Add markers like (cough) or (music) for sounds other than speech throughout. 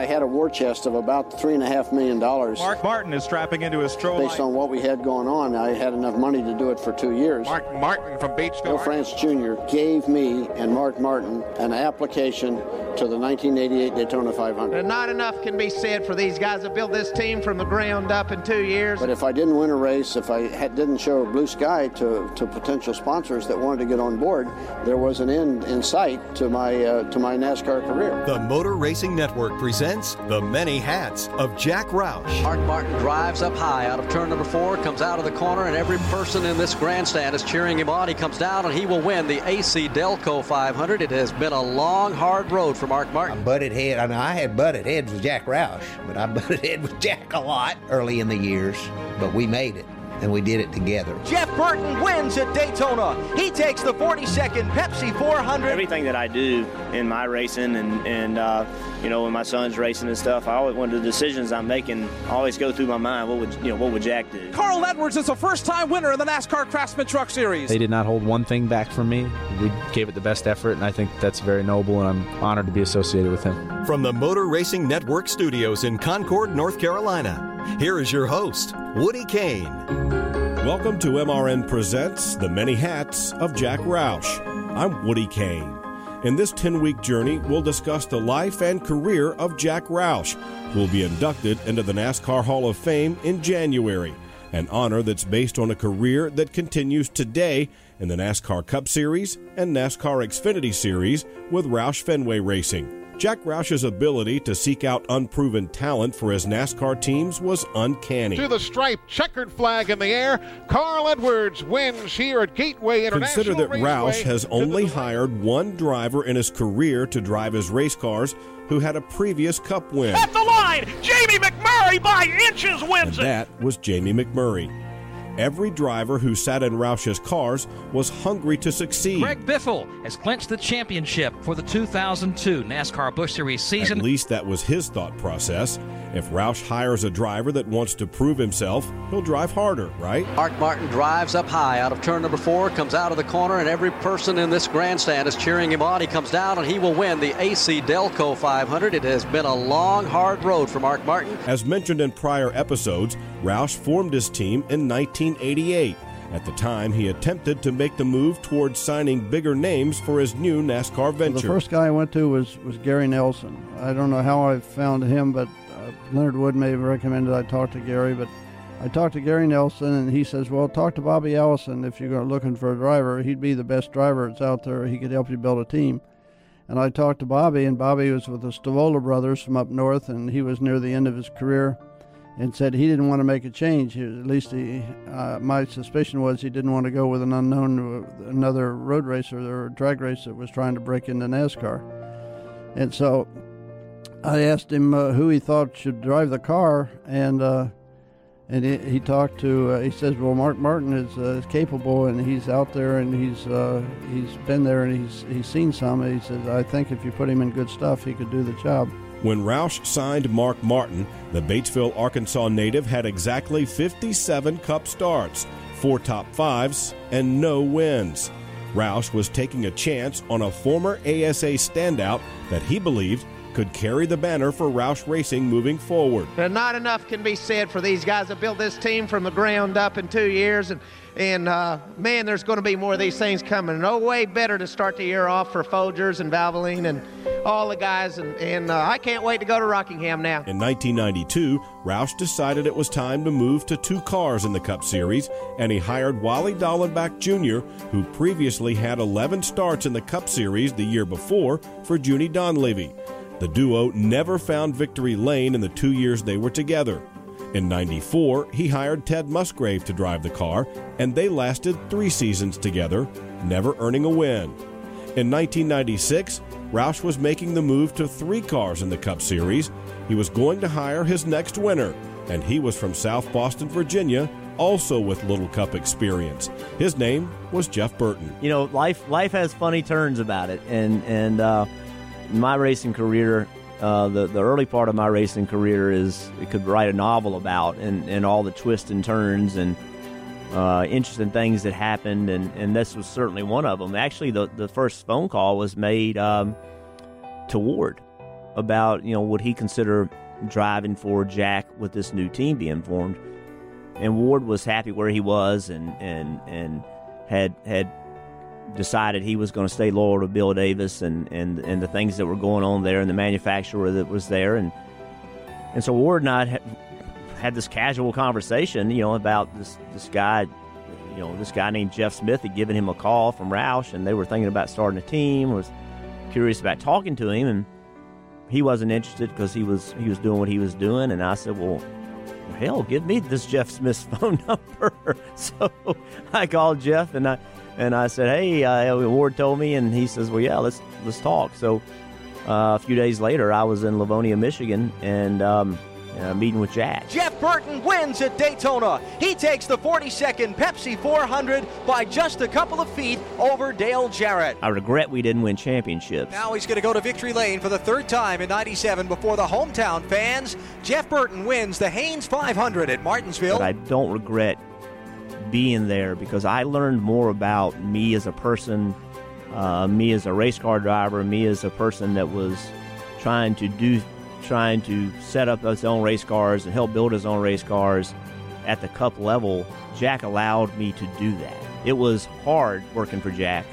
I had a war chest of about three and a half million dollars. Mark Martin is strapping into his stroll. Based on what we had going on, I had enough money to do it for two years. Mark Martin from Batesville. Bill France Jr. gave me and Mark Martin an application to the 1988 Daytona 500. And not enough can be said for these guys that built this team from the ground up in two years. But if I didn't win a race, if I had, didn't show a blue sky to, to potential sponsors that wanted to get on board, there was an end in sight to my uh, to my NASCAR career. The Motor Racing Network presents the many hats of Jack Roush. Mark Martin drives up high out of turn number four, comes out of the corner, and every person in this grandstand is cheering him on. He comes down and he will win the AC Delco 500. It has been a long, hard road for Mark Martin. I butted head. I mean, I had butted heads with Jack Roush, but I (laughs) butted head with Jack a lot early in the years. But we made it and we did it together. Jeff Burton wins at Daytona. He takes the 42nd Pepsi 400. Everything that I do in my racing and, and uh, you know, when my son's racing and stuff, I always, one of the decisions I'm making always go through my mind, what would, you know, what would Jack do? Carl Edwards is a first-time winner in the NASCAR Craftsman Truck Series. They did not hold one thing back from me. We gave it the best effort, and I think that's very noble, and I'm honored to be associated with him. From the Motor Racing Network studios in Concord, North Carolina, here is your host, Woody Cain. Welcome to MRN Presents The Many Hats of Jack Roush. I'm Woody Cain. In this 10 week journey, we'll discuss the life and career of Jack Roush, who will be inducted into the NASCAR Hall of Fame in January, an honor that's based on a career that continues today in the NASCAR Cup Series and NASCAR Xfinity Series with Roush Fenway Racing. Jack Roush's ability to seek out unproven talent for his NASCAR teams was uncanny. To the striped checkered flag in the air, Carl Edwards wins here at Gateway International Consider that Raceway. Roush has only hired one driver in his career to drive his race cars who had a previous Cup win. At the line, Jamie McMurray by inches And wins it. that was Jamie McMurray. Every driver who sat in Roush's cars was hungry to succeed. Greg Biffle has clinched the championship for the 2002 NASCAR Busch Series season. At least that was his thought process. If Roush hires a driver that wants to prove himself, he'll drive harder, right? Mark Martin drives up high out of turn number four, comes out of the corner, and every person in this grandstand is cheering him on. He comes down and he will win the AC Delco 500. It has been a long, hard road for Mark Martin. As mentioned in prior episodes, Roush formed his team in 1988. At the time, he attempted to make the move towards signing bigger names for his new NASCAR venture. The first guy I went to was, was Gary Nelson. I don't know how I found him, but Leonard Wood may have recommended I talk to Gary. But I talked to Gary Nelson, and he says, "Well, talk to Bobby Allison if you're looking for a driver. He'd be the best driver that's out there. He could help you build a team." And I talked to Bobby, and Bobby was with the Stavola brothers from up north, and he was near the end of his career, and said he didn't want to make a change. He, at least he, uh, my suspicion was he didn't want to go with an unknown, uh, another road racer or drag race that was trying to break into NASCAR. And so I asked him uh, who he thought should drive the car, and uh, and he, he talked to. Uh, he says, "Well, Mark Martin is, uh, is capable, and he's out there, and he's uh, he's been there, and he's he's seen some. He says, I think if you put him in good stuff, he could do the job." When Roush signed Mark Martin, the Batesville, Arkansas native had exactly 57 Cup starts, four top fives, and no wins. Roush was taking a chance on a former ASA standout that he believed could carry the banner for Roush Racing moving forward. And not enough can be said for these guys that built this team from the ground up in two years. And, and uh, man, there's going to be more of these things coming. No way better to start the year off for Folgers and Valvoline and all the guys. And, and uh, I can't wait to go to Rockingham now. In 1992, Roush decided it was time to move to two cars in the Cup Series, and he hired Wally Dallenbach Jr., who previously had 11 starts in the Cup Series the year before for Junie Donlavey. The duo never found victory lane in the two years they were together. In 94, he hired Ted Musgrave to drive the car, and they lasted three seasons together, never earning a win. In 1996, Roush was making the move to three cars in the Cup Series. He was going to hire his next winner, and he was from South Boston, Virginia, also with Little Cup experience. His name was Jeff Burton. You know, life life has funny turns about it, and and uh, my racing career, uh, the the early part of my racing career is it could write a novel about, and and all the twists and turns and uh, interesting things that happened, and, and this was certainly one of them. Actually, the, the first phone call was made um, to Ward about, you know, would he consider driving for Jack with this new team being formed. And Ward was happy where he was and, and, and had, had decided he was going to stay loyal to Bill Davis and, and, and the things that were going on there and the manufacturer that was there. And, and so Ward and I had, had this casual conversation, you know, about this this guy, you know, this guy named Jeff Smith had given him a call from Roush, and they were thinking about starting a team. Was curious about talking to him, and he wasn't interested because he was he was doing what he was doing. And I said, well. Hell, give me this Jeff Smith's (laughs) phone number. (laughs) so I called Jeff and I and I said, "Hey, uh, Ward told me," and he says, "Well, yeah, let's let's talk." So uh, a few days later, I was in Livonia, Michigan, and um, uh, meeting with Jack. Jeff Burton wins at Daytona. He takes the 42nd Pepsi 400 by just a couple of feet over Dale Jarrett. I regret we didn't win championships. Now he's going to go to victory lane for the third time in 97 before the hometown fans. Jeff Burton wins the Hanes 500 at Martinsville. But I don't regret being there because I learned more about me as a person, uh, me as a race car driver, me as a person that was trying to do trying to set up his own race cars and help build his own race cars at the cup level, Jack allowed me to do that. It was hard working for Jack,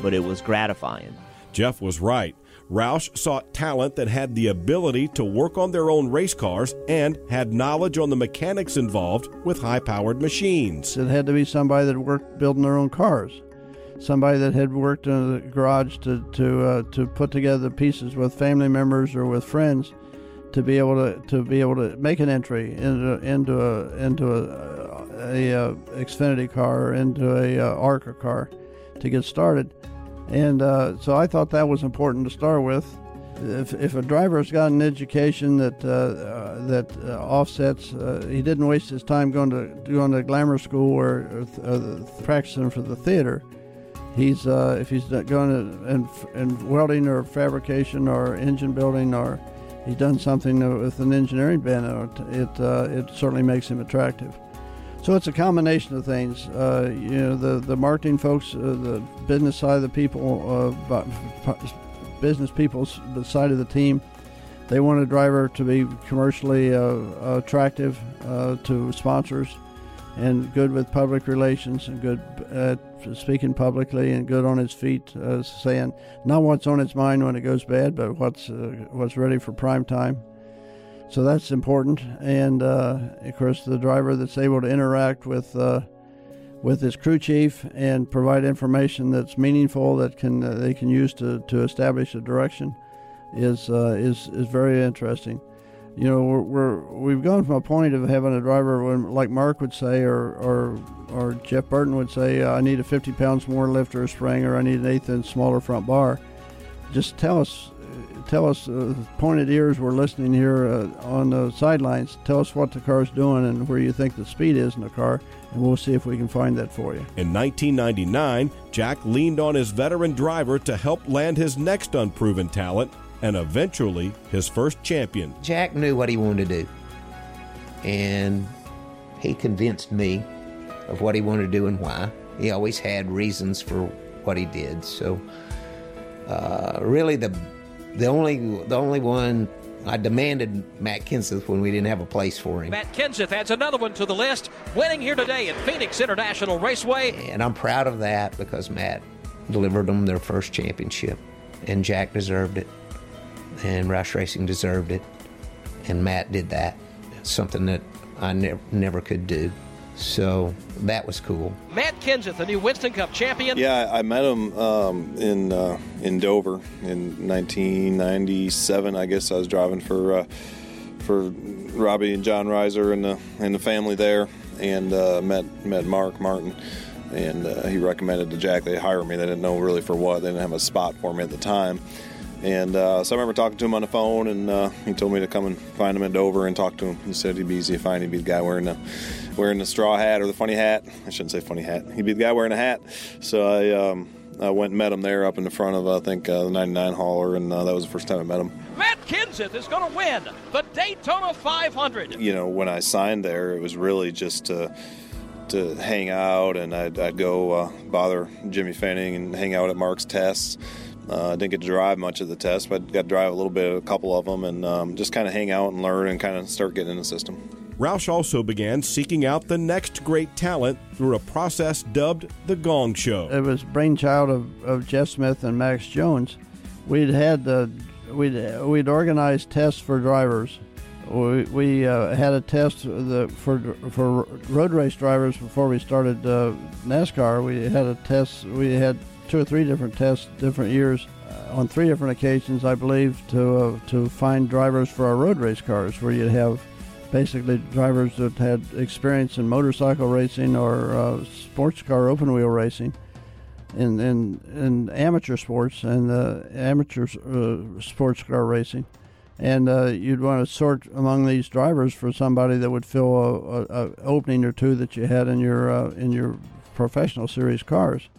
but it was gratifying. Jeff was right. Roush sought talent that had the ability to work on their own race cars and had knowledge on the mechanics involved with high powered machines. It had to be somebody that worked building their own cars, somebody that had worked in the garage to, to, uh, to put together the pieces with family members or with friends to be able to to be able to make an entry into into a into a, a, a Xfinity car or into a, a ARCA car to get started, and uh, so I thought that was important to start with. If, if a driver's got an education that uh, uh, that uh, offsets, uh, he didn't waste his time going to going to glamour school or, or uh, practicing for the theater. He's if he's going to in, in welding or fabrication or engine building or he's done something with an engineering bent, it uh, it certainly makes him attractive. So it's a combination of things. Uh, you know, the the marketing folks, uh, the business side of the people, uh, business people side of the team, they want a driver to be commercially uh, attractive uh, to sponsors, and good with public relations, and good at speaking publicly and good on his feet, uh, saying not what's on his mind when it goes bad, but what's uh, what's ready for prime time. So that's important, and uh, of course the driver that's able to interact with uh, with his crew chief and provide information that's meaningful that can uh, they can use to, to establish a direction is uh, is is very interesting you know, we're, we're we've gone from a point of having a driver when, like Mark would say, or or or Jeff Burton would say, I need a 50 pounds more lift or a spring, or I need an eighth inch smaller front bar. Just tell us, tell us, uh, pointed ears. We're listening here uh, on the sidelines. Tell us what the car's doing and where you think the speed is in the car, and we'll see if we can find that for you. In 1999, Jack leaned on his veteran driver to help land his next unproven talent and eventually his first champion. Jack knew what he wanted to do, and he convinced me of what he wanted to do and why. He always had reasons for what he did. So, uh, really, the the only the only one I demanded Matt Kenseth when we didn't have a place for him. Matt Kenseth adds another one to the list, winning here today at Phoenix International Raceway. And I'm proud of that because Matt delivered them their first championship, and Jack deserved it and Roush Racing deserved it, and Matt did that. something that I never never could do. So that was cool. Matt Kenseth, the new Winston Cup champion. Yeah, I met him um, in uh, in Dover in 1997. I guess I was driving for uh, for Robbie and John Reiser and the and the family there, and uh, met met Mark Martin. And uh, he recommended to Jack they hire me. They didn't know really for what. They didn't have a spot for me at the time And uh, so I remember talking to him on the phone, and uh, he told me to come and find him in Dover and talk to him. He said he'd be easy to find. He'd be the guy wearing the wearing the straw hat or the funny hat. I shouldn't say funny hat. He'd be the guy wearing a hat. So I um, I went and met him there up in the front of I think uh, the 99 hauler, and uh, that was the first time I met him. Matt Kenseth is going to win the Daytona 500. You know, when I signed there, it was really just to to hang out, and I'd, I'd go uh, bother Jimmy Fennig and hang out at Mark's tests. Uh, I didn't get to drive much of the test, but I got to drive a little bit, a couple of them, and um, just kind of hang out and learn and kind of start getting in the system. Roush also began seeking out the next great talent through a process dubbed the Gong Show. It was brainchild of, of Jeff Smith and Max Jones. We'd had the we'd we'd organized tests for drivers. We, we uh, had a test the, for for road race drivers before we started uh, NASCAR. We had a test. We had two or three different tests, different years, uh, on three different occasions, I believe, to uh, to find drivers for our road race cars, where you'd have basically drivers that had experience in motorcycle racing or uh, sports car open wheel racing in in, in amateur sports and uh, amateur uh, sports car racing, and uh, you'd want to sort among these drivers for somebody that would fill a, a, a opening or two that you had in your uh, in your professional series cars.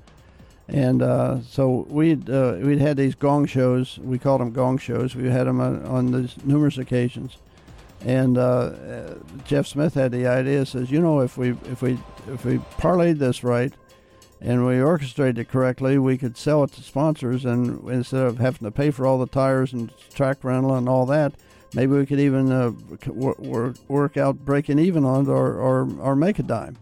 And uh, so we'd uh, we'd had these gong shows. We called them gong shows. We had them on, on these numerous occasions. And Jeff Smith had the idea. Says, you know, if we if we if we parlayed this right, and we orchestrated it correctly, we could sell it to sponsors, and instead of having to pay for all the tires and track rental and all that, maybe we could even uh, work, work out breaking even on it or, or, or make a dime.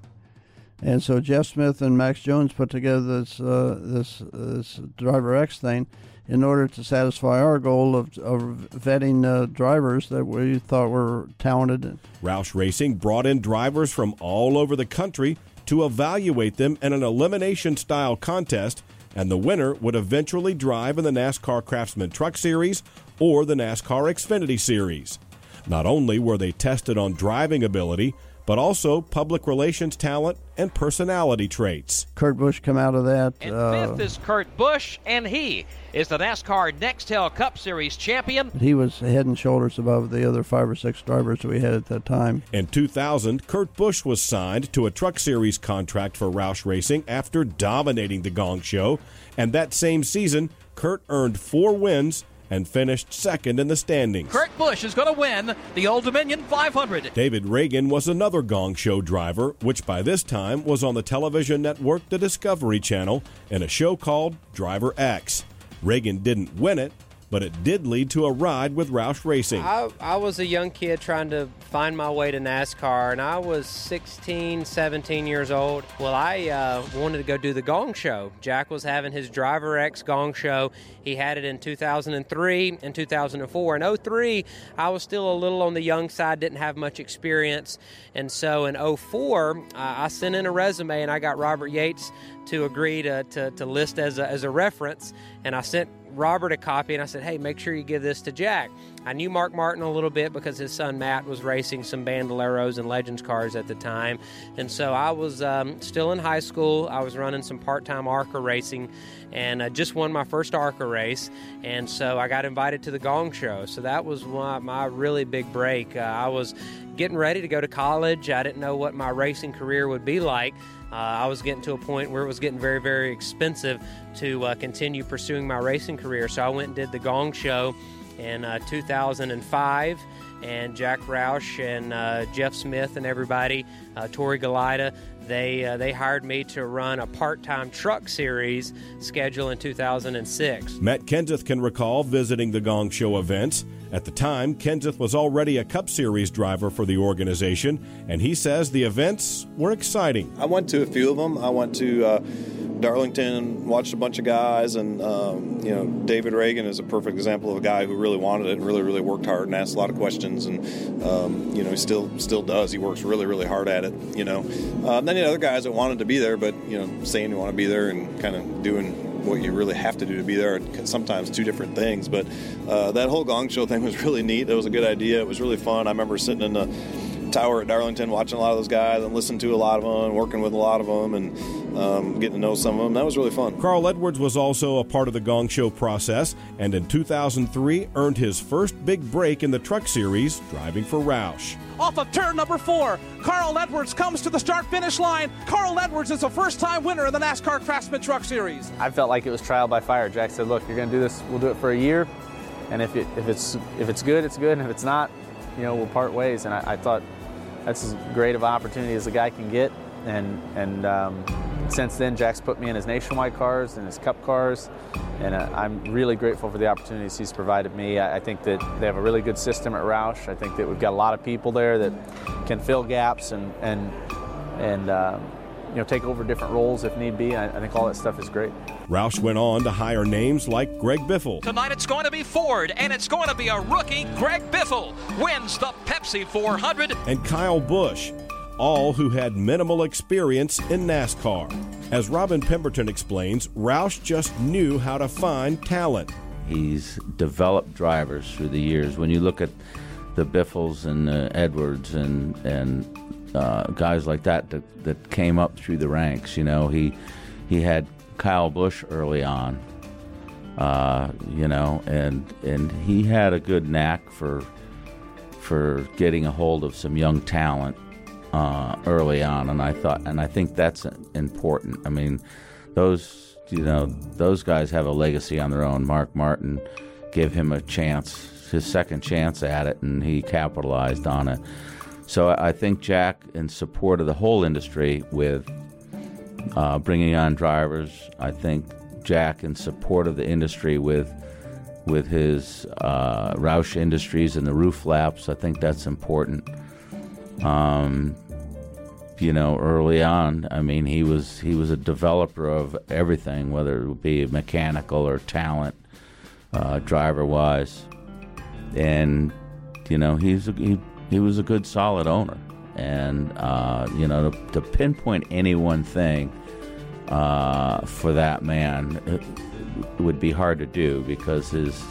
And so Jeff Smith and Max Jones put together this uh, this this Driver X thing in order to satisfy our goal of, of vetting uh, drivers that we thought were talented. Roush Racing brought in drivers from all over the country to evaluate them in an elimination style contest, and the winner would eventually drive in the NASCAR Craftsman Truck Series or the NASCAR Xfinity Series. Not only were they tested on driving ability, but also public relations talent and personality traits. Kurt Busch come out of that. And uh, fifth is Kurt Busch, and he is the NASCAR Nextel Cup Series champion. He was head and shoulders above the other five or six drivers we had at that time. In 2000, Kurt Busch was signed to a Truck Series contract for Roush Racing after dominating the Gong Show, and that same season, Kurt earned four wins and finished second in the standings. Kurt Busch is going to win the Old Dominion 500. David Ragan was another Gong Show driver, which by this time was on the television network The Discovery Channel in a show called Driver X. Ragan didn't win it, but it did lead to a ride with Roush Racing. I, I, was a young kid trying to find my way to NASCAR, and I was 16, 17 years old. Well, I uh, wanted to go do the Gong Show. Jack was having his Driver X Gong Show. He had it in 2003 and 2004. In 03, I was still a little on the young side, didn't have much experience. And so in 04, uh, I sent in a resume, and I got Robert Yates to agree to, to, to list as a, as a reference. And I sent Robert a copy and I said, hey, make sure you give this to Jack. I knew Mark Martin a little bit because his son Matt was racing some Bandoleros and Legends cars at the time. And so I was um, still in high school. I was running some part time ARCA racing and I just won my first ARCA race. And so I got invited to the Gong Show. So that was my, my really big break. Uh, I was getting ready to go to college. I didn't know what my racing career would be like. Uh, I was getting to a point where it was getting very, very expensive to uh, continue pursuing my racing career. So I went and did the Gong Show in uh, 2005. And Jack Roush and uh, Jeff Smith and everybody, uh, Tori Galida, they uh, they hired me to run a part-time truck series schedule in 2006. Matt Kenseth can recall visiting the Gong Show events at the time, Kenseth was already a Cup Series driver for the organization, and he says the events were exciting. I went to a few of them. I went to uh, Darlington, watched a bunch of guys, and um, you know, David Ragan is a perfect example of a guy who really wanted it and really, really worked hard and asked a lot of questions, and um, you know, he still still does. He works really, really hard at it. You know, uh, then the other guys that wanted to be there, but you know, saying you want to be there and kind of doing what you really have to do to be there are sometimes two different things. But uh, that whole gong show thing was (laughs) really neat. It was a good idea. It was really fun. I remember sitting in the tower at Darlington, watching a lot of those guys and listening to a lot of them, working with a lot of them, and um, getting to know some of them. That was really fun. Carl Edwards was also a part of the Gong Show process, and in 2003 earned his first big break in the Truck Series, driving for Roush. Off of turn number four, Carl Edwards comes to the start finish line. Carl Edwards is a first time winner in the NASCAR Craftsman Truck Series. I felt like it was trial by fire. Jack said, "Look, you're going to do this. We'll do it for a year, and if it, if it's if it's good, it's good, and if it's not, you know, we'll part ways." And I, I thought that's as great of an opportunity as a guy can get, and and um, since then, Jack's put me in his nationwide cars and his cup cars, and uh, I'm really grateful for the opportunities he's provided me. I, I, think that they have a really good system at Roush. I think that we've got a lot of people there that can fill gaps and and and uh, you know take over different roles if need be. I, I think all that stuff is great. Roush went on to hire names like Greg Biffle. Tonight it's going to be Ford, and it's going to be a rookie. Greg Biffle wins the Pepsi 400. And Kyle Busch all who had minimal experience in NASCAR. As Robin Pemberton explains, Roush just knew how to find talent. He's developed drivers through the years. When you look at the Biffles and uh, Edwards and and uh, guys like that, that that came up through the ranks, you know, he he had Kyle Busch early on, uh, you know, and and he had a good knack for for getting a hold of some young talent uh, early on, and I thought, and I think that's important. I mean, those you know those guys have a legacy on their own. Mark Martin gave him a chance, his second chance at it, and he capitalized on it. So I think Jack, in support of the whole industry with uh, bringing on drivers, I think Jack, in support of the industry with with his uh, Roush Industries and the roof laps, I think that's important. Um, you know, early on, I mean, he was he was a developer of everything, whether it would be mechanical or talent, uh, driver wise, and you know, he's a, he he was a good, solid owner, and uh, you know, to, to, pinpoint any one thing uh, for that man would be hard to do because his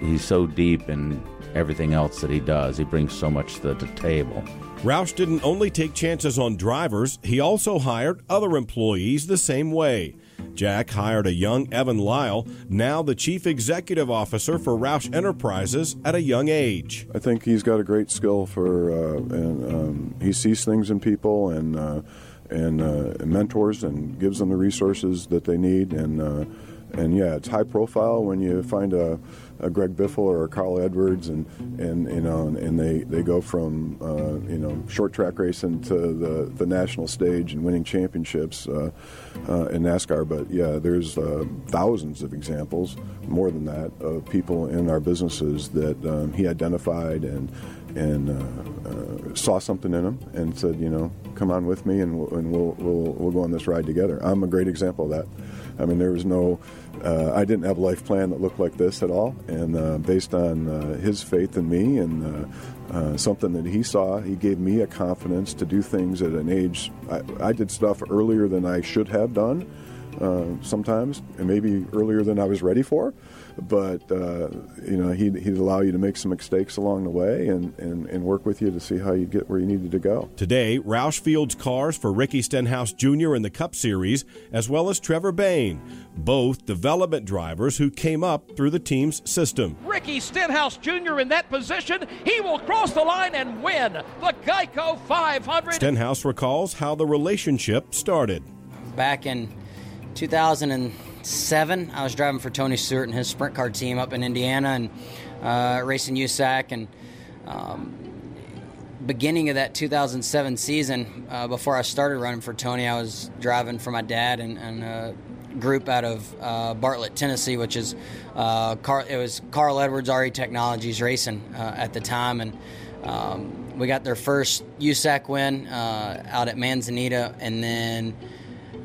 he's so deep in everything else that he does. He brings so much to the table. Roush didn't only take chances on drivers, he also hired other employees the same way. Jack hired a young Evan Lyall, now the chief executive officer for Roush Enterprises at a young age. I think he's got a great skill for, uh, and um, he sees things in people and uh, and, uh, and, mentors and gives them the resources that they need. And uh, and yeah, it's high profile when you find a a Greg Biffle or a Carl Edwards, and and you know, and they, they go from uh, you know short track racing to the, the national stage and winning championships uh, uh, in NASCAR. But yeah, there's uh, thousands of examples, more than that, of people in our businesses that um, he identified and and uh, uh, saw something in them and said, you know, come on with me and, we'll, and we'll, we'll, we'll go on this ride together. I'm a great example of that. I mean, there was no uh, I didn't have a life plan that looked like this at all. And uh, based on uh, his faith in me and uh, uh, something that he saw, he gave me a confidence to do things at an age. I, I did stuff earlier than I should have done uh, sometimes, and maybe earlier than I was ready for but uh, you know he'd, he'd allow you to make some mistakes along the way and, and, and work with you to see how you get where you needed to go. Today, Roush fields cars for Ricky Stenhouse Jr. in the Cup Series, as well as Trevor Bayne, both development drivers who came up through the team's system. Ricky Stenhouse Jr. in that position, he will cross the line and win the Geico 500. Stenhouse recalls how the relationship started. Back in 2000 and seven. I was driving for Tony Stewart and his sprint car team up in Indiana and uh, racing USAC. And um, beginning of that 2007 season, uh, before I started running for Tony, I was driving for my dad and, and a group out of uh, Bartlett, Tennessee, which is uh, Car- it was Carl Edwards RE Technologies racing uh, at the time, and um, we got their first USAC win uh, out at Manzanita, and then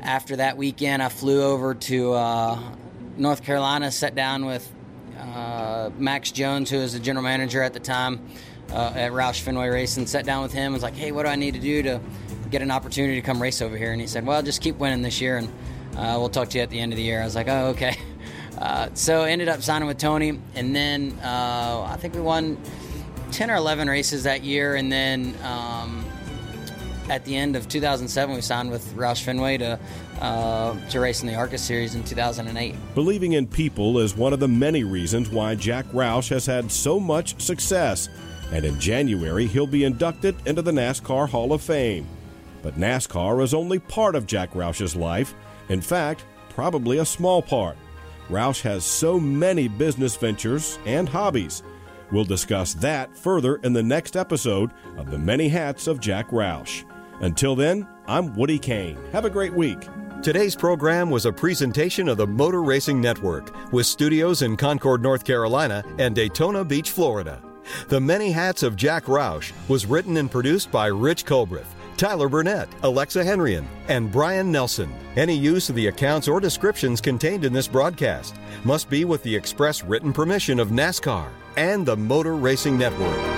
after that weekend, I flew over to uh, North Carolina, sat down with uh, Max Jones, who was the general manager at the time uh, at Roush Fenway Racing. Sat down with him, and was like, "Hey, what do I need to do to get an opportunity to come race over here?" And he said, "Well, just keep winning this year, and uh, we'll talk to you at the end of the year." I was like, "Oh, okay." (laughs) Uh, so ended up signing with Tony, and then uh, I think we won 10 or 11 races that year, and then um, at the end of 2007, we signed with Roush Fenway to uh, to race in the ARCA Series in 2008. Believing in people is one of the many reasons why Jack Roush has had so much success. And in January, he'll be inducted into the NASCAR Hall of Fame. But NASCAR is only part of Jack Roush's life. In fact, probably a small part. Roush has so many business ventures and hobbies. We'll discuss that further in the next episode of The Many Hats of Jack Roush. Until then, I'm Woody Cain. Have a great week. Today's program was a presentation of the Motor Racing Network with studios in Concord, North Carolina and Daytona Beach, Florida. The Many Hats of Jack Roush was written and produced by Rich Colbreth, Tyler Burnett, Alexa Henrian, and Brian Nelson. Any use of the accounts or descriptions contained in this broadcast must be with the express written permission of NASCAR and the Motor Racing Network.